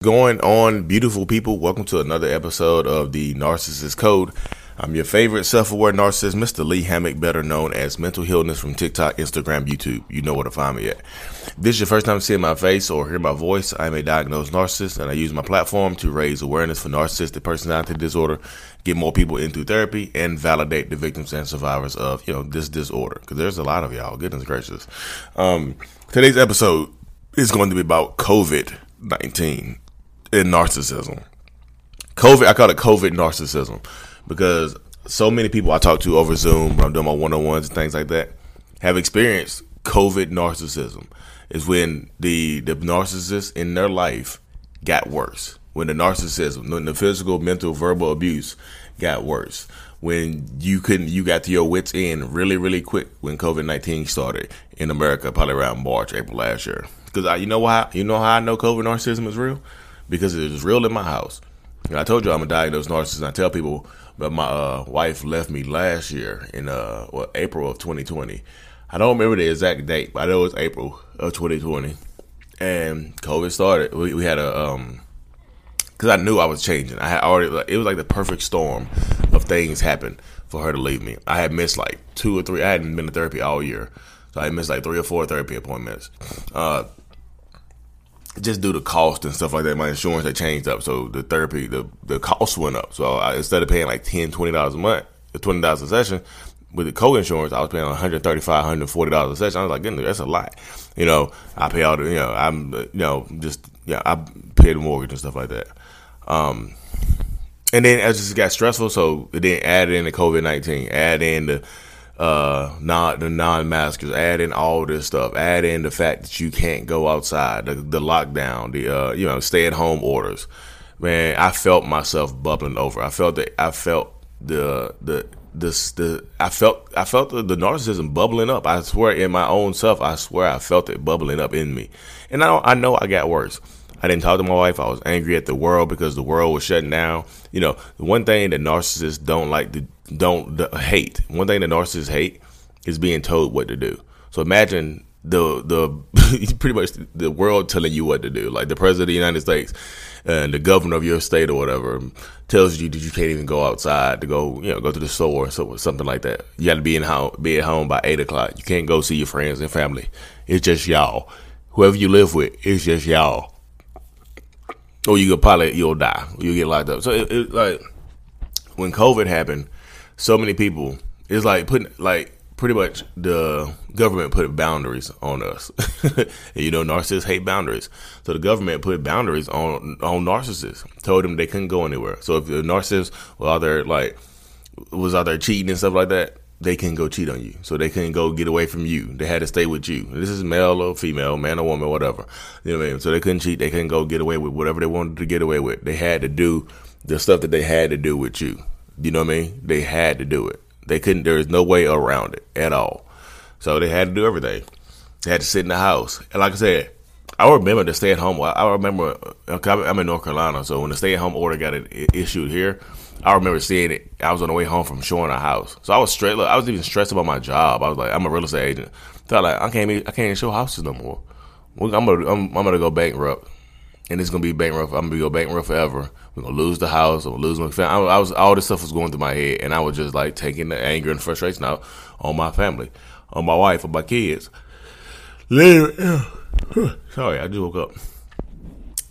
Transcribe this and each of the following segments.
Going on, beautiful people. Welcome to another episode of the Narcissist Code. I'm your favorite self aware narcissist, Mr. Lee Hammock, better known as Mental Healness from TikTok, Instagram, YouTube. You know where to find me at. If this is your first time seeing my face or hear my voice. I'm a diagnosed narcissist and I use my platform to raise awareness for narcissistic personality disorder, get more people into therapy, and validate the victims and survivors of, you know, this disorder. Because there's a lot of y'all. Goodness gracious. Um, today's episode is going to be about COVID 19 in narcissism. COVID, I call it COVID narcissism because so many people I talk to over Zoom when I'm doing my one on ones and things like that have experienced COVID narcissism. Is when the the narcissist in their life got worse. When the narcissism, when the physical, mental, verbal abuse got worse. When you couldn't, you got to your wits end really, really quick when COVID nineteen started in America, probably around March, April last year. Because you know why, you know how I know COVID narcissism is real because it was real in my house. I told you I'm a diagnosed narcissist. And I tell people, but my uh, wife left me last year in uh, well, April of 2020. I don't remember the exact date, but I know it was April of 2020. And COVID started. We, we had a um, because I knew I was changing. I had already. It was like the perfect storm of things happened for her to leave me. I had missed like two or three. I hadn't been to therapy all year, so I missed like three or four therapy appointments. Uh, just due to cost and stuff like that, my insurance had changed up. So the therapy, the the cost went up. So I, instead of paying like 10 dollars a month, twenty dollars a session, with the co-insurance, I was paying 135 140 dollars a session. I was like, goodness, that's a lot. You know, I pay all the, you know, I'm, you know, just yeah, I pay the mortgage and stuff like that. Um, and then as it just got stressful, so it then add in the COVID nineteen, add in the uh non the non-maskers add in all this stuff add in the fact that you can't go outside the, the lockdown the uh you know stay at home orders man i felt myself bubbling over i felt that i felt the the this the I felt I felt the, the, narcissism bubbling up. I swear in my own self, I swear I felt it bubbling up in me. And I don't I know I got worse. I didn't talk to my wife. I was angry at the world because the world was shutting down. You know, the one thing that narcissists don't like to don't hate. One thing that narcissists hate is being told what to do. So imagine the the pretty much the world telling you what to do. Like the president of the United States and the governor of your state or whatever tells you that you can't even go outside to go, you know, go to the store or something like that. You got to be in home, be at home by eight o'clock. You can't go see your friends and family. It's just y'all. Whoever you live with, it's just y'all. Or you could probably you'll die. You get locked up. So it, it like when COVID happened so many people. It's like putting like pretty much the government put boundaries on us. you know, narcissists hate boundaries. So the government put boundaries on on narcissists. Told them they couldn't go anywhere. So if the narcissist was out there like was out there cheating and stuff like that, they couldn't go cheat on you. So they couldn't go get away from you. They had to stay with you. This is male or female, man or woman, whatever. You know what I mean? So they couldn't cheat. They couldn't go get away with whatever they wanted to get away with. They had to do the stuff that they had to do with you. You know what I mean? They had to do it. They couldn't. There is no way around it at all. So they had to do everything. They had to sit in the house. And like I said, I remember the stay at home. I remember I'm in North Carolina, so when the stay at home order got issued here, I remember seeing it. I was on the way home from showing a house, so I was straight. Look, I was even stressed about my job. I was like, I'm a real estate agent. Felt like I can't. Even, I can't even show houses no more. I'm gonna. I'm, I'm gonna go bankrupt and it's gonna be bankrupt. I'm gonna go bankrupt forever. We're gonna lose the house. I'm gonna lose my family. I, I, was all this stuff was going through my head, and I was just like taking the anger and frustration out on my family, on my wife, on my kids. Literally, sorry, I just woke up.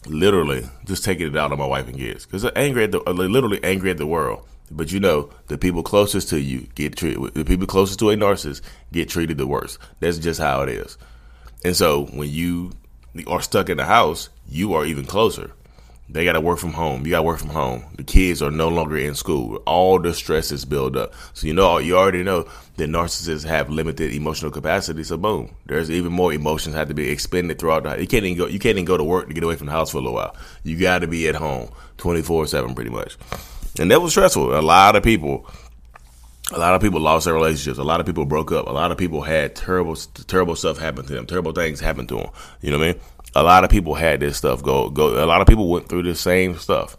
Literally, just taking it out on my wife and kids because angry at the, uh, literally angry at the world. But you know, the people closest to you get treated. The people closest to a narcissist get treated the worst. That's just how it is. And so when you are stuck in the house, you are even closer. They got to work from home. You got to work from home. The kids are no longer in school. All the stress is built up. So you know, you already know that narcissists have limited emotional capacity. So boom, there's even more emotions have to be expended throughout the. You can't even go. You can't even go to work to get away from the house for a little while. You got to be at home twenty four seven, pretty much. And that was stressful. A lot of people. A lot of people lost their relationships. A lot of people broke up. A lot of people had terrible, terrible stuff happen to them. Terrible things happened to them. You know what I mean? a lot of people had this stuff go go. A lot of people went through the same stuff,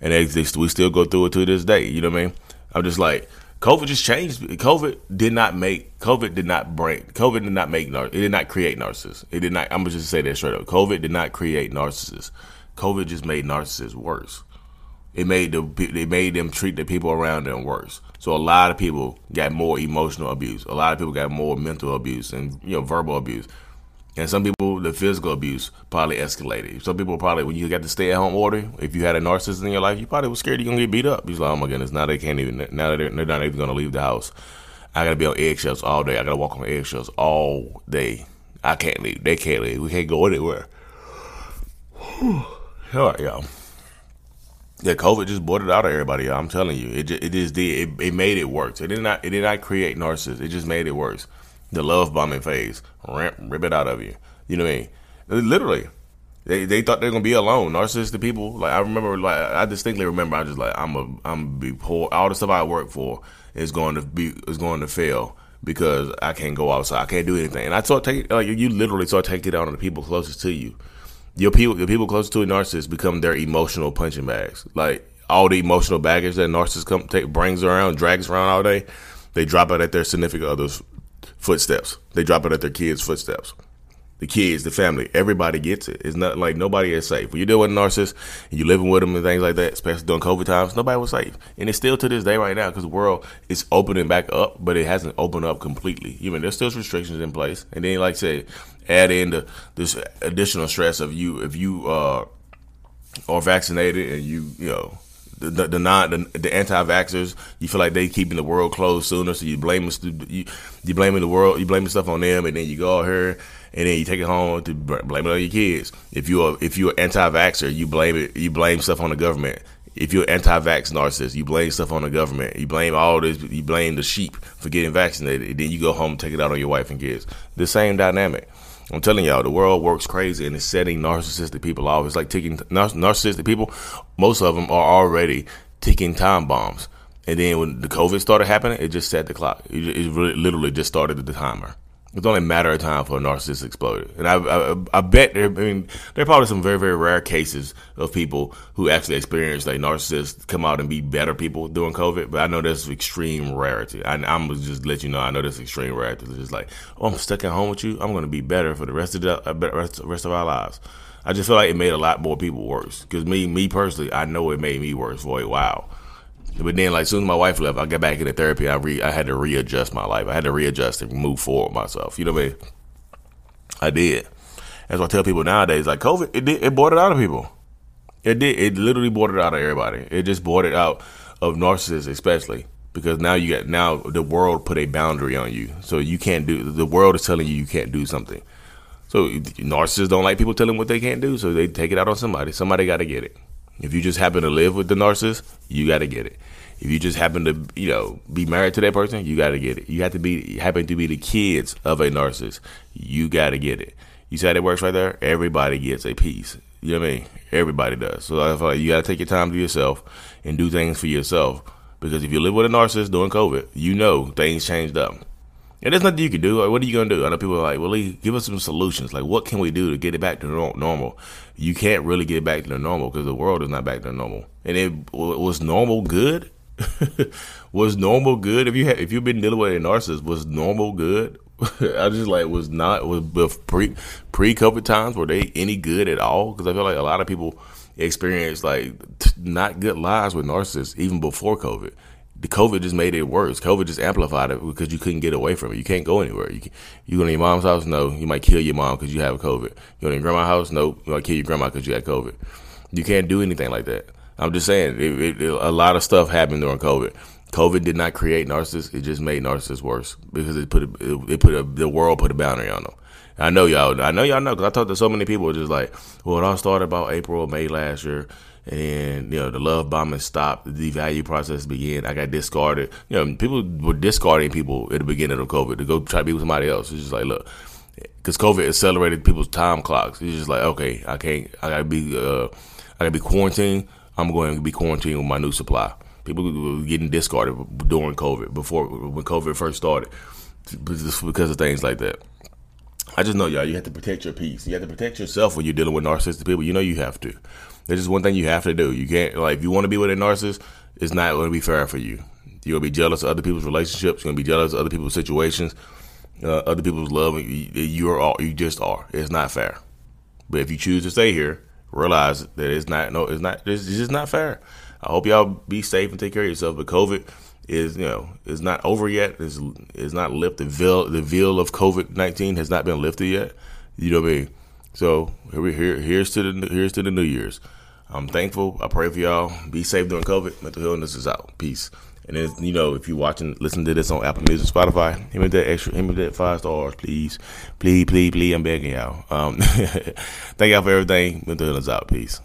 and they, they, we still go through it to this day. You know what I mean? I'm just like COVID just changed. COVID did not make COVID did not break. COVID did not make it did not create narcissists. It did not. I'm just gonna say that straight up. COVID did not create narcissists. COVID just made narcissists worse. It made the it made them treat the people around them worse. So a lot of people got more emotional abuse. A lot of people got more mental abuse and you know verbal abuse. And some people, the physical abuse probably escalated. Some people probably, when you got the stay at home order, if you had a narcissist in your life, you probably was scared you're gonna get beat up. He's like, oh my goodness, now they can't even, now they're, they're not even gonna leave the house. I gotta be on eggshells all day. I gotta walk on eggshells all day. I can't leave. They can't leave. We can't go anywhere. all right, y'all. Yeah, COVID just brought it out of everybody. I'm telling you, it just, it just did. It, it made it worse. It did not. It did not create narcissists. It just made it worse the love bombing phase. Rip, rip it out of you. You know what I mean? Literally. They, they thought they were gonna be alone. Narcissistic people. Like I remember, like I distinctly remember. I just like I'm a I'm be poor. All the stuff I work for is going to be is going to fail because I can't go outside. I can't do anything. And I start taking like you literally saw taking it out on the people closest to you. Your people, the people closest to a narcissist become their emotional punching bags. Like all the emotional baggage that narcissists come take brings around, drags around all day. They drop it at their significant others footsteps. They drop it at their kids' footsteps. The kids, the family, everybody gets it. It's not like nobody is safe. When you're dealing with a narcissist and you're living with them and things like that, especially during COVID times, nobody was safe. And it's still to this day right now because the world is opening back up, but it hasn't opened up completely. Even there's still restrictions in place. And then, like I said, add in the, this additional stress of you if you uh, are vaccinated and you, you know, the the, non the, the anti-vaxxers, you feel like they keeping the world closed sooner, so you blame you you blaming the world, you blaming stuff on them, and then you go out here and then you take it home to blame it on your kids. If you are if you're anti-vaxxer, you blame it, you blame stuff on the government. If you're anti-vax narcissist, you blame stuff on the government. You blame all this. You blame the sheep for getting vaccinated. And then you go home and take it out on your wife and kids. The same dynamic. I'm telling y'all, the world works crazy and it's setting narcissistic people off. It's like ticking narcissistic people. Most of them are already ticking time bombs. And then when the COVID started happening, it just set the clock. It, it literally just started the timer. It's only a matter of time for a narcissist to explode. And I, I, I bet there, I mean, there are probably some very, very rare cases of people who actually experience like narcissists come out and be better people during COVID. But I know there's extreme rarity. I, am just let you know. I know there's extreme rarity. It's just like, oh, I'm stuck at home with you. I'm gonna be better for the rest of the uh, rest, rest of our lives. I just feel like it made a lot more people worse. Because me, me personally, I know it made me worse for a while. But then, like, soon as my wife left, I got back into therapy. I re, I had to readjust my life. I had to readjust and move forward myself. You know what I mean? I did. As I tell people nowadays, like COVID, it did, it brought it out of people. It did. It literally brought it out of everybody. It just brought it out of narcissists, especially because now you got now the world put a boundary on you, so you can't do. The world is telling you you can't do something. So narcissists don't like people telling what they can't do, so they take it out on somebody. Somebody got to get it. If you just happen to live with the narcissist, you got to get it. If you just happen to, you know, be married to that person, you got to get it. You have to be happen to be the kids of a narcissist, you got to get it. You see how it works right there? Everybody gets a piece. You know what I mean? Everybody does. So I feel like you got to take your time to yourself and do things for yourself. Because if you live with a narcissist during COVID, you know things changed up. And there's nothing you can do. Like, what are you to do? I know people are like, well, give us some solutions. Like, what can we do to get it back to normal? You can't really get it back to the normal because the world is not back to normal. And it was normal good. was normal good? If you had, if you've been dealing with a narcissist, was normal good? I just like was not was pre pre COVID times were they any good at all? Because I feel like a lot of people experience like t- not good lives with narcissists even before COVID the COVID just made it worse. COVID just amplified it because you couldn't get away from it. You can't go anywhere. You you go to your mom's house? No. You might kill your mom because you have COVID. You go to your grandma's house? No. You might kill your grandma because you had COVID. You can't do anything like that. I'm just saying, it, it, it, a lot of stuff happened during COVID. COVID did not create narcissists; it just made narcissists worse because it put a, it, put a, the world put a boundary on them. I know y'all. I know y'all know because I talked to so many people. Just like, well, it all started about April May last year, and you know the love bombing stopped, the devalue process began. I got discarded. You know, people were discarding people at the beginning of COVID to go try to be with somebody else. It's just like, look, because COVID accelerated people's time clocks. It's just like, okay, I can't. I gotta be. Uh, I gotta be quarantined. I'm going to be quarantined with my new supply. People were getting discarded during COVID, before when COVID first started, just because of things like that. I just know y'all, you have to protect your peace. You have to protect yourself when you're dealing with narcissistic people. You know you have to. There's just one thing you have to do. You can't like if you want to be with a narcissist, it's not going to be fair for you. You're gonna be jealous of other people's relationships. You're gonna be jealous of other people's situations, uh, other people's love. You, are all you just are. It's not fair. But if you choose to stay here, realize that it's not no, it's not. It's just not fair. I hope y'all be safe and take care of yourself. But COVID is you know is not over yet. Is is not lifted. The veil the veil of COVID nineteen has not been lifted yet. You know what I mean? So here we here here's to the here's to the New Year's. I'm thankful. I pray for y'all. Be safe during COVID. Mental Healness is out. Peace. And then, you know, if you're watching, listen to this on Apple Music, Spotify, hit me that extra, hit me that five stars, please. Please, please, please. I'm begging y'all. Um, thank y'all for everything. Mental Healness out. Peace.